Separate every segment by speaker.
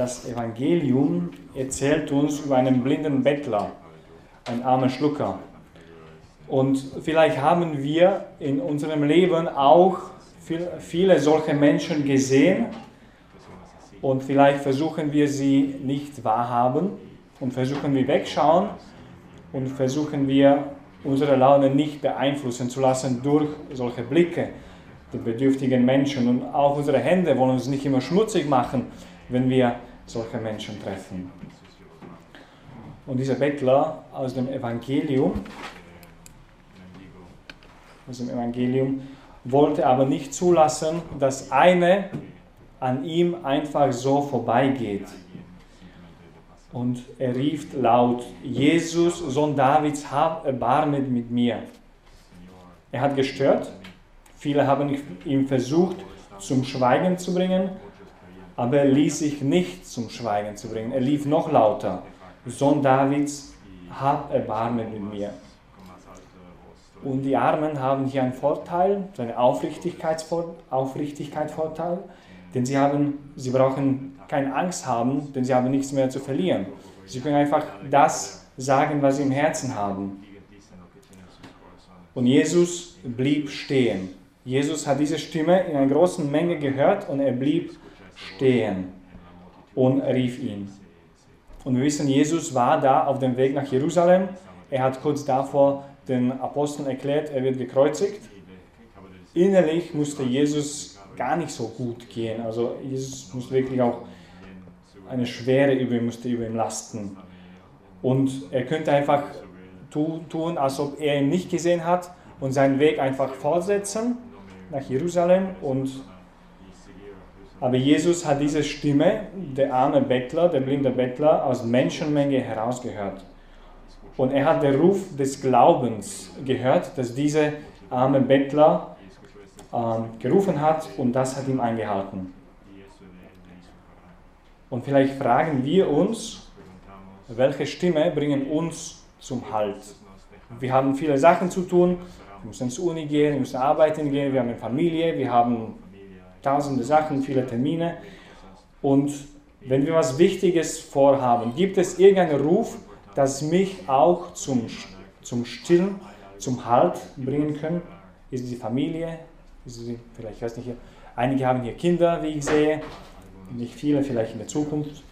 Speaker 1: das Evangelium erzählt uns über einen blinden Bettler, einen armen Schlucker. Und vielleicht haben wir in unserem Leben auch viele solche Menschen gesehen und vielleicht versuchen wir sie nicht wahrhaben und versuchen wir wegschauen und versuchen wir unsere Laune nicht beeinflussen zu lassen durch solche Blicke der bedürftigen Menschen. Und auch unsere Hände wollen uns nicht immer schmutzig machen, wenn wir solche Menschen treffen. Und dieser Bettler aus dem Evangelium, aus dem Evangelium, wollte aber nicht zulassen, dass eine an ihm einfach so vorbeigeht. Und er rief laut, Jesus, Sohn Davids, hab Erbarmen mit mir. Er hat gestört. Viele haben ihn versucht, zum Schweigen zu bringen, aber er ließ sich nicht zum Schweigen zu bringen. Er lief noch lauter. Sohn Davids, hab Erbarmen mit mir. Und die Armen haben hier einen Vorteil, einen Aufrichtigkeitsvorteil, denn sie, haben, sie brauchen keine Angst haben, denn sie haben nichts mehr zu verlieren. Sie können einfach das sagen, was sie im Herzen haben. Und Jesus blieb stehen. Jesus hat diese Stimme in einer großen Menge gehört und er blieb stehen und rief ihn. Und wir wissen, Jesus war da auf dem Weg nach Jerusalem. Er hat kurz davor den Aposteln erklärt, er wird gekreuzigt. Innerlich musste Jesus gar nicht so gut gehen. Also Jesus musste wirklich auch eine Schwere über ihn, musste über ihm lasten. Und er könnte einfach tun, als ob er ihn nicht gesehen hat und seinen Weg einfach fortsetzen nach Jerusalem. Und aber Jesus hat diese Stimme, der arme Bettler, der blinde Bettler, aus Menschenmenge herausgehört. Und er hat den Ruf des Glaubens gehört, dass dieser arme Bettler äh, gerufen hat und das hat ihm eingehalten. Und vielleicht fragen wir uns, welche Stimme bringen uns zum Halt? Wir haben viele Sachen zu tun. Wir müssen zur Uni gehen, wir müssen arbeiten gehen, wir haben eine Familie, wir haben tausende Sachen, viele Termine. Und wenn wir was Wichtiges vorhaben, gibt es irgendeinen Ruf, das mich auch zum, zum Stillen, zum Halt bringen kann? Ist die Familie? Ist die, vielleicht, ich weiß nicht, einige haben hier Kinder, wie ich sehe nicht viele, vielleicht in der Zukunft,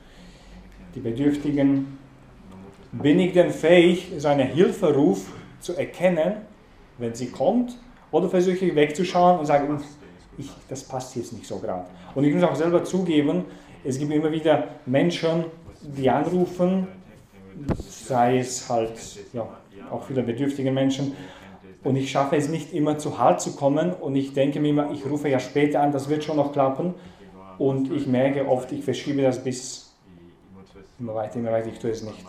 Speaker 1: die Bedürftigen. Bin ich denn fähig, so einen Hilferuf zu erkennen, wenn sie kommt? Oder versuche ich wegzuschauen und sage, ich, das passt jetzt nicht so gerade. Und ich muss auch selber zugeben, es gibt immer wieder Menschen, die anrufen, sei es halt ja, auch viele bedürftige Menschen, und ich schaffe es nicht immer zu Halt zu kommen und ich denke mir immer, ich rufe ja später an, das wird schon noch klappen. Und ich merke oft, ich verschiebe das bis immer weiter, immer weiter, ich tue es nicht.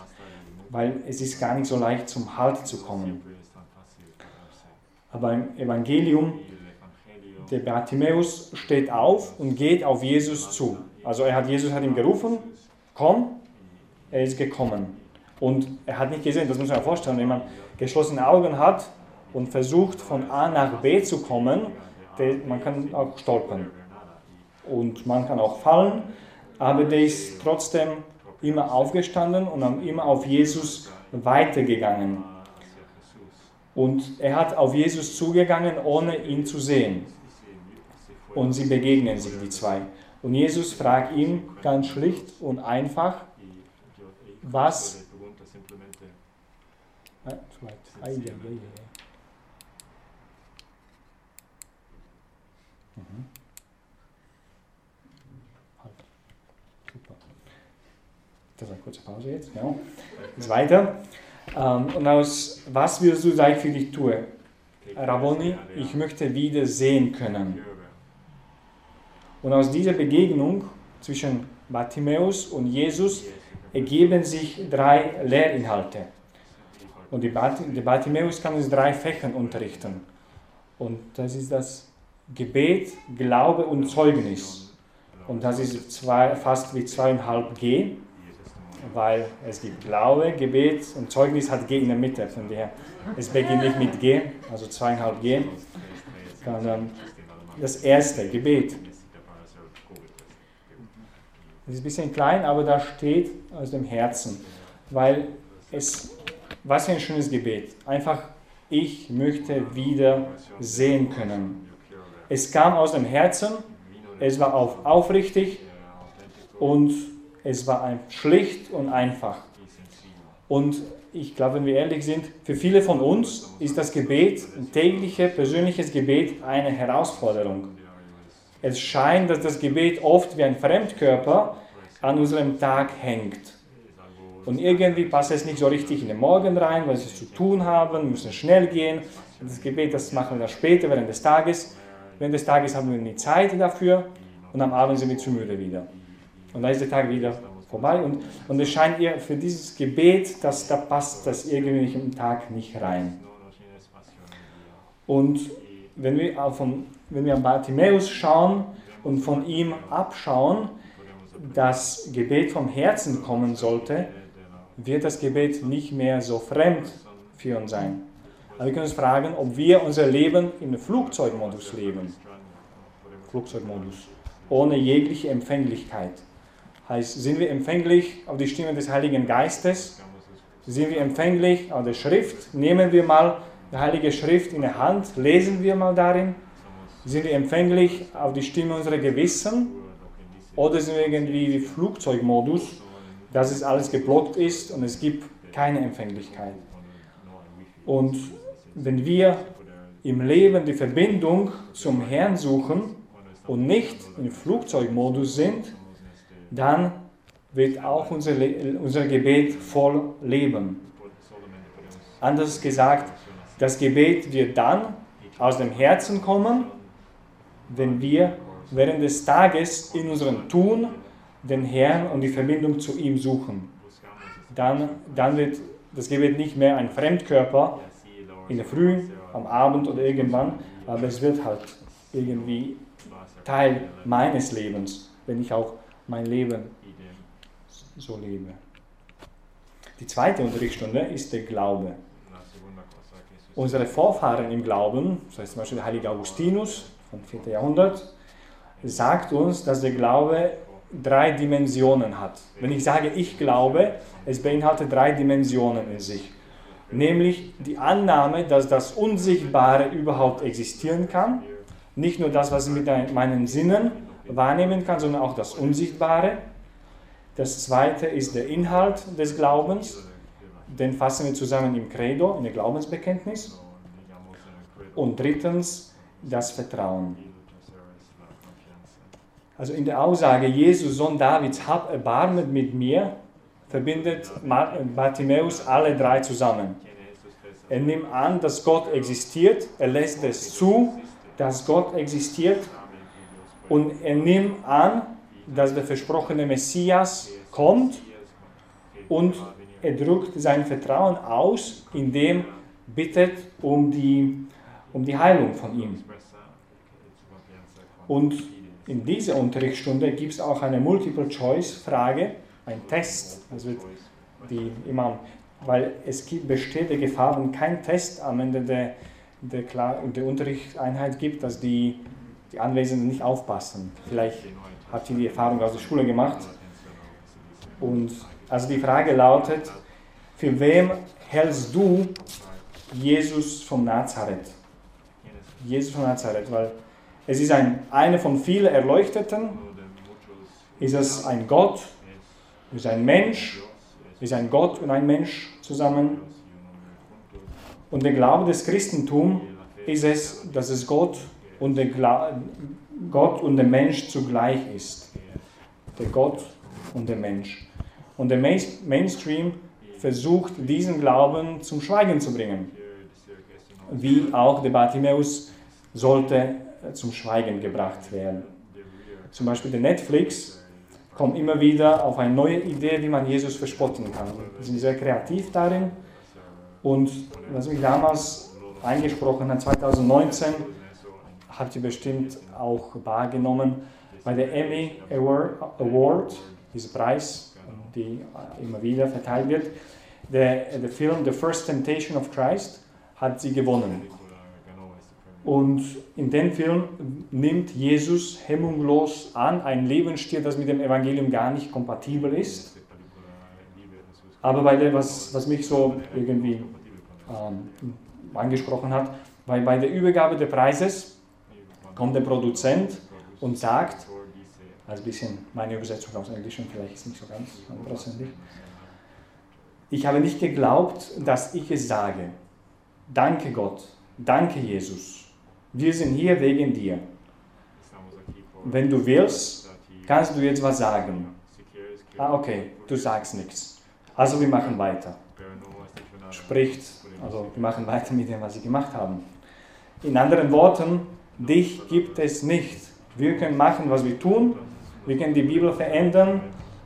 Speaker 1: Weil es ist gar nicht so leicht, zum Halt zu kommen. Aber im Evangelium, der Bartimäus steht auf und geht auf Jesus zu. Also er hat, Jesus hat ihm gerufen, komm, er ist gekommen. Und er hat nicht gesehen, das muss man sich vorstellen, wenn man geschlossene Augen hat und versucht von A nach B zu kommen, man kann auch stolpern und man kann auch fallen, aber der ist trotzdem immer aufgestanden und immer auf Jesus weitergegangen. Und er hat auf Jesus zugegangen, ohne ihn zu sehen. Und sie begegnen sich, die zwei. Und Jesus fragt ihn ganz schlicht und einfach, was... Das ist eine kurze Pause jetzt. Ja. Jetzt weiter. Ähm, und aus was wirst du sagen für dich tun? Raboni, ich möchte wieder sehen können. Und aus dieser Begegnung zwischen Bartimäus und Jesus ergeben sich drei Lehrinhalte. Und der Bartimäus kann in drei Fächern unterrichten. Und das ist das Gebet, Glaube und Zeugnis. Und das ist zwei, fast wie zweieinhalb G weil es gibt Glaube, Gebet und Zeugnis hat G in der Mitte. Von daher, es beginnt nicht mit G, also zweieinhalb G, sondern das erste, Gebet. Es ist ein bisschen klein, aber da steht aus dem Herzen, weil es, was für ein schönes Gebet. Einfach, ich möchte wieder sehen können. Es kam aus dem Herzen, es war auf, aufrichtig und es war ein, schlicht und einfach. Und ich glaube, wenn wir ehrlich sind, für viele von uns ist das Gebet, ein tägliches, persönliches Gebet, eine Herausforderung. Es scheint, dass das Gebet oft wie ein Fremdkörper an unserem Tag hängt. Und irgendwie passt es nicht so richtig in den Morgen rein, weil wir es zu tun haben, müssen schnell gehen. Das Gebet, das machen wir dann später, während des Tages. Während des Tages haben wir nicht Zeit dafür und am Abend sind wir zu müde wieder. Und dann ist der Tag wieder vorbei. Und, und es scheint ihr für dieses Gebet, dass da passt das irgendwie im Tag nicht rein. Und wenn wir, auf, wenn wir an Bartimäus schauen und von ihm abschauen, das Gebet vom Herzen kommen sollte, wird das Gebet nicht mehr so fremd für uns sein. Aber wir können uns fragen, ob wir unser Leben im Flugzeugmodus leben. Flugzeugmodus. Ohne jegliche Empfänglichkeit. Heißt, sind wir empfänglich auf die Stimme des Heiligen Geistes? Sind wir empfänglich auf der Schrift? Nehmen wir mal die Heilige Schrift in der Hand, lesen wir mal darin? Sind wir empfänglich auf die Stimme unserer Gewissen? Oder sind wir irgendwie wie Flugzeugmodus, dass es alles geblockt ist und es gibt keine Empfänglichkeit? Und wenn wir im Leben die Verbindung zum Herrn suchen und nicht im Flugzeugmodus sind, dann wird auch unser, unser Gebet voll leben. Anders gesagt, das Gebet wird dann aus dem Herzen kommen, wenn wir während des Tages in unserem Tun den Herrn und die Verbindung zu ihm suchen. Dann, dann wird das Gebet nicht mehr ein Fremdkörper in der Früh, am Abend oder irgendwann, aber es wird halt irgendwie Teil meines Lebens, wenn ich auch mein Leben so lebe. Die zweite Unterrichtsstunde ist der Glaube. Unsere Vorfahren im Glauben, das heißt zum Beispiel der heilige Augustinus vom 4. Jahrhundert, sagt uns, dass der Glaube drei Dimensionen hat. Wenn ich sage, ich glaube, es beinhaltet drei Dimensionen in sich. Nämlich die Annahme, dass das Unsichtbare überhaupt existieren kann. Nicht nur das, was ich mit meinen Sinnen wahrnehmen kann, sondern auch das Unsichtbare. Das zweite ist der Inhalt des Glaubens. Den fassen wir zusammen im Credo, in der Glaubensbekenntnis. Und drittens das Vertrauen. Also in der Aussage, Jesus, Sohn Davids, hab Erbarmen mit mir, verbindet Bartimäus alle drei zusammen. Er nimmt an, dass Gott existiert, er lässt es zu, dass Gott existiert und er nimmt an, dass der versprochene Messias kommt und er drückt sein Vertrauen aus, indem bittet um die, um die Heilung von ihm. Und in dieser Unterrichtsstunde gibt es auch eine Multiple-Choice-Frage, ein Test. Also die Imam, weil es gibt, besteht die Gefahr, wenn kein Test am Ende der, der, der Unterrichtseinheit gibt, dass die die Anwesenden nicht aufpassen. Vielleicht habt ihr die Erfahrung aus der Schule gemacht. Und also die Frage lautet, für wem hältst du Jesus von Nazareth? Jesus von Nazareth, weil es ist ein, eine von vielen Erleuchteten. Ist es ein Gott? Ist ein Mensch? Ist ein Gott und ein Mensch zusammen? Und der Glaube des Christentums ist es, dass es Gott und der Gott und der Mensch zugleich ist. Der Gott und der Mensch. Und der Mainstream versucht, diesen Glauben zum Schweigen zu bringen. Wie auch der Bartimäus sollte zum Schweigen gebracht werden. Zum Beispiel der Netflix kommt immer wieder auf eine neue Idee, wie man Jesus verspotten kann. Sie sind sehr kreativ darin. Und was mich damals eingesprochen hat, 2019, habt ihr bestimmt auch wahrgenommen bei der Emmy Award, dieser Preis, die immer wieder verteilt wird. Der, der Film The First Temptation of Christ hat sie gewonnen. Und in dem Film nimmt Jesus hemmungslos an, ein Lebensstil, das mit dem Evangelium gar nicht kompatibel ist. Aber bei dem, was, was mich so irgendwie ähm, angesprochen hat, weil bei der Übergabe des Preises kommt der Produzent und sagt, also ein bisschen meine Übersetzung aus Englischen, vielleicht ist nicht so ganz hundertprozentig, ich habe nicht geglaubt, dass ich es sage. Danke Gott, danke Jesus. Wir sind hier wegen dir. Wenn du willst, kannst du jetzt was sagen. Ah, okay, du sagst nichts. Also wir machen weiter. Spricht, also wir machen weiter mit dem, was sie gemacht haben. In anderen Worten, dich gibt es nicht. Wir können machen, was wir tun. Wir können die Bibel verändern.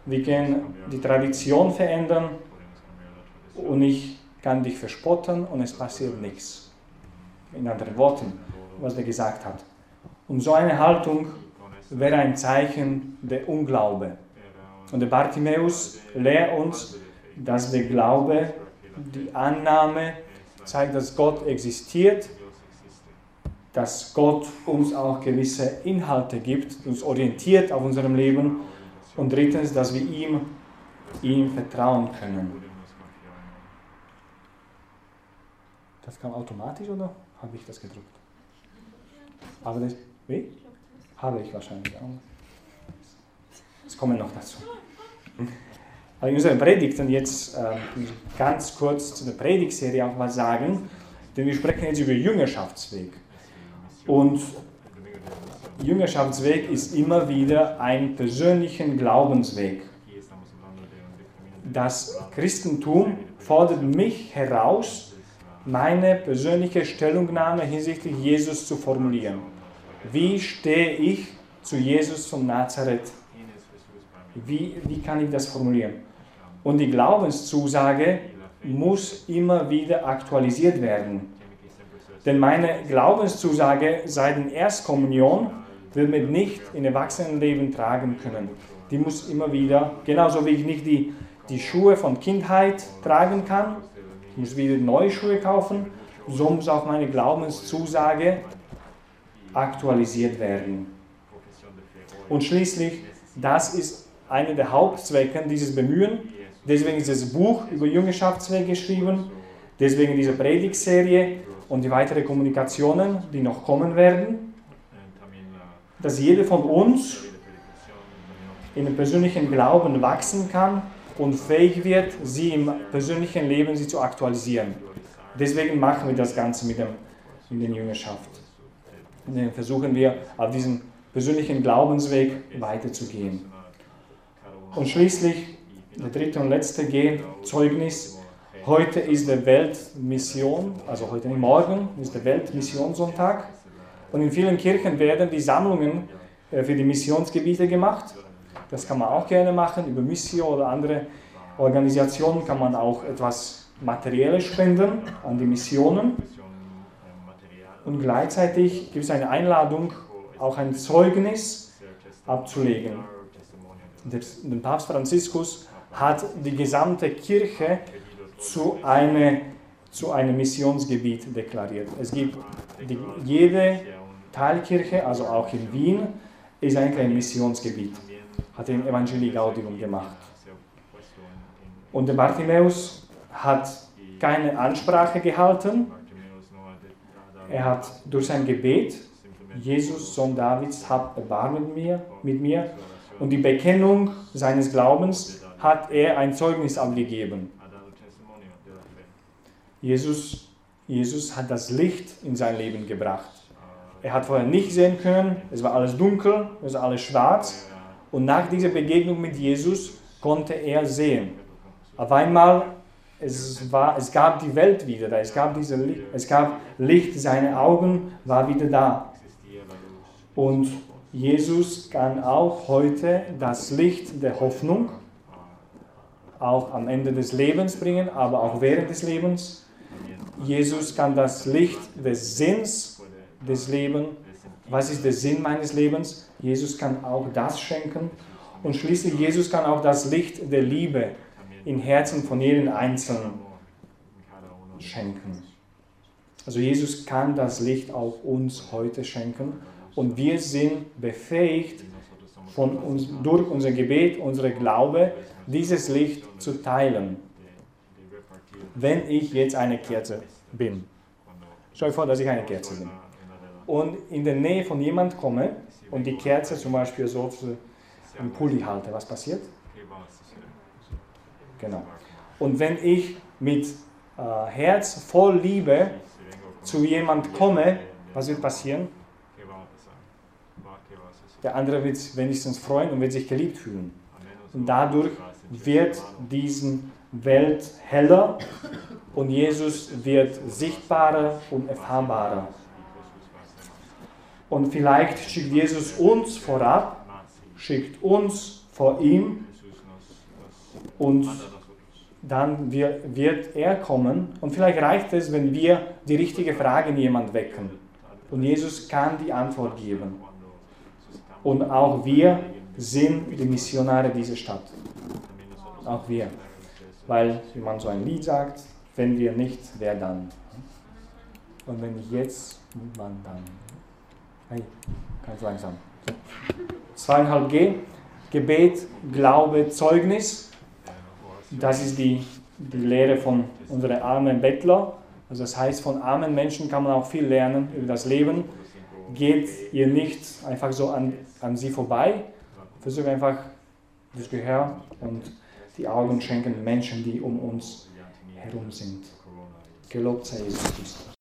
Speaker 1: Wir können die Tradition verändern und ich kann dich verspotten und es passiert nichts. In anderen Worten, was er gesagt hat. Und so eine Haltung wäre ein Zeichen der Unglaube. Und der Bartimäus lehrt uns, dass der Glaube, die Annahme zeigt, dass Gott existiert, dass Gott uns auch gewisse Inhalte gibt, uns orientiert auf unserem Leben und drittens, dass wir ihm, ihm vertrauen können. Das kam automatisch oder habe ich das gedrückt? Aber das, wie? Habe ich wahrscheinlich auch. Es kommen noch dazu. Aber in unseren Predigten jetzt äh, ganz kurz zu der Predigtserie auch was sagen, denn wir sprechen jetzt über Jüngerschaftsweg. Und Jüngerschaftsweg ist immer wieder ein persönlicher Glaubensweg. Das Christentum fordert mich heraus, meine persönliche Stellungnahme hinsichtlich Jesus zu formulieren. Wie stehe ich zu Jesus von Nazareth? Wie, wie kann ich das formulieren? Und die Glaubenszusage muss immer wieder aktualisiert werden. Denn meine Glaubenszusage seit der Erstkommunion wird mir nicht in Erwachsenenleben tragen können. Die muss immer wieder, genauso wie ich nicht die, die Schuhe von Kindheit tragen kann, ich muss wieder neue Schuhe kaufen. So muss auch meine Glaubenszusage aktualisiert werden. Und schließlich, das ist einer der Hauptzwecke dieses Bemühen. Deswegen ist das Buch über Jüngerschaftsweg geschrieben. Deswegen diese Predigtserie und die weiteren Kommunikationen, die noch kommen werden. Dass jeder von uns in dem persönlichen Glauben wachsen kann und fähig wird, sie im persönlichen Leben sie zu aktualisieren. Deswegen machen wir das Ganze mit, dem, mit der Jüngerschaft. Und dann versuchen wir auf diesem persönlichen Glaubensweg weiterzugehen. Und schließlich der dritte und letzte G, Zeugnis. Heute ist der Weltmission, also heute morgen, ist der Weltmissionssonntag. Und in vielen Kirchen werden die Sammlungen äh, für die Missionsgebiete gemacht. Das kann man auch gerne machen. Über Mission oder andere Organisationen kann man auch etwas Materielles spenden an die Missionen. Und gleichzeitig gibt es eine Einladung, auch ein Zeugnis abzulegen. Der Papst Franziskus hat die gesamte Kirche zu, eine, zu einem Missionsgebiet deklariert. Es gibt die, jede Teilkirche, also auch in Wien, ist eigentlich ein Missionsgebiet hat den Evangelii Gaudium gemacht. Und der Bartimäus hat keine Ansprache gehalten. Er hat durch sein Gebet, Jesus, Sohn Davids, hab Erbarmen mir, mit mir. Und die Bekennung seines Glaubens hat er ein Zeugnis abgegeben. Jesus, Jesus hat das Licht in sein Leben gebracht. Er hat vorher nicht sehen können, es war alles dunkel, es war alles schwarz. Und nach dieser Begegnung mit Jesus konnte er sehen. Auf einmal, es, war, es gab die Welt wieder da, es gab, diese, es gab Licht, seine Augen war wieder da. Und Jesus kann auch heute das Licht der Hoffnung auch am Ende des Lebens bringen, aber auch während des Lebens. Jesus kann das Licht des Sinns des Lebens. Was ist der Sinn meines Lebens? Jesus kann auch das schenken. Und schließlich, Jesus kann auch das Licht der Liebe im Herzen von jedem Einzelnen schenken. Also Jesus kann das Licht auch uns heute schenken und wir sind befähigt, von uns, durch unser Gebet, unsere Glaube, dieses Licht zu teilen. Wenn ich jetzt eine Kerze bin. Stell dir vor, dass ich eine Kerze bin. Und in der Nähe von jemand komme und die Kerze zum Beispiel so am Pulli halte. Was passiert? Genau. Und wenn ich mit äh, Herz voll Liebe zu jemand komme, was wird passieren? Der andere wird wenigstens freuen und wird sich geliebt fühlen. Und dadurch wird diese Welt heller und Jesus wird sichtbarer und erfahrbarer. Und vielleicht schickt Jesus uns vorab, schickt uns vor ihm und dann wird er kommen. Und vielleicht reicht es, wenn wir die richtige Frage in jemand wecken. Und Jesus kann die Antwort geben. Und auch wir sind die Missionare dieser Stadt. Auch wir. Weil, wie man so ein Lied sagt, wenn wir nicht, wer dann? Und wenn nicht jetzt, wann dann? Hey, ganz langsam. 2,5G, Gebet, Glaube, Zeugnis. Das ist die, die Lehre von unseren armen Bettler. Also das heißt, von armen Menschen kann man auch viel lernen über das Leben. Geht ihr nicht einfach so an, an sie vorbei. Versucht einfach das Gehör und die Augen schenken Menschen, die um uns herum sind. Gelobt sei Jesus Christus.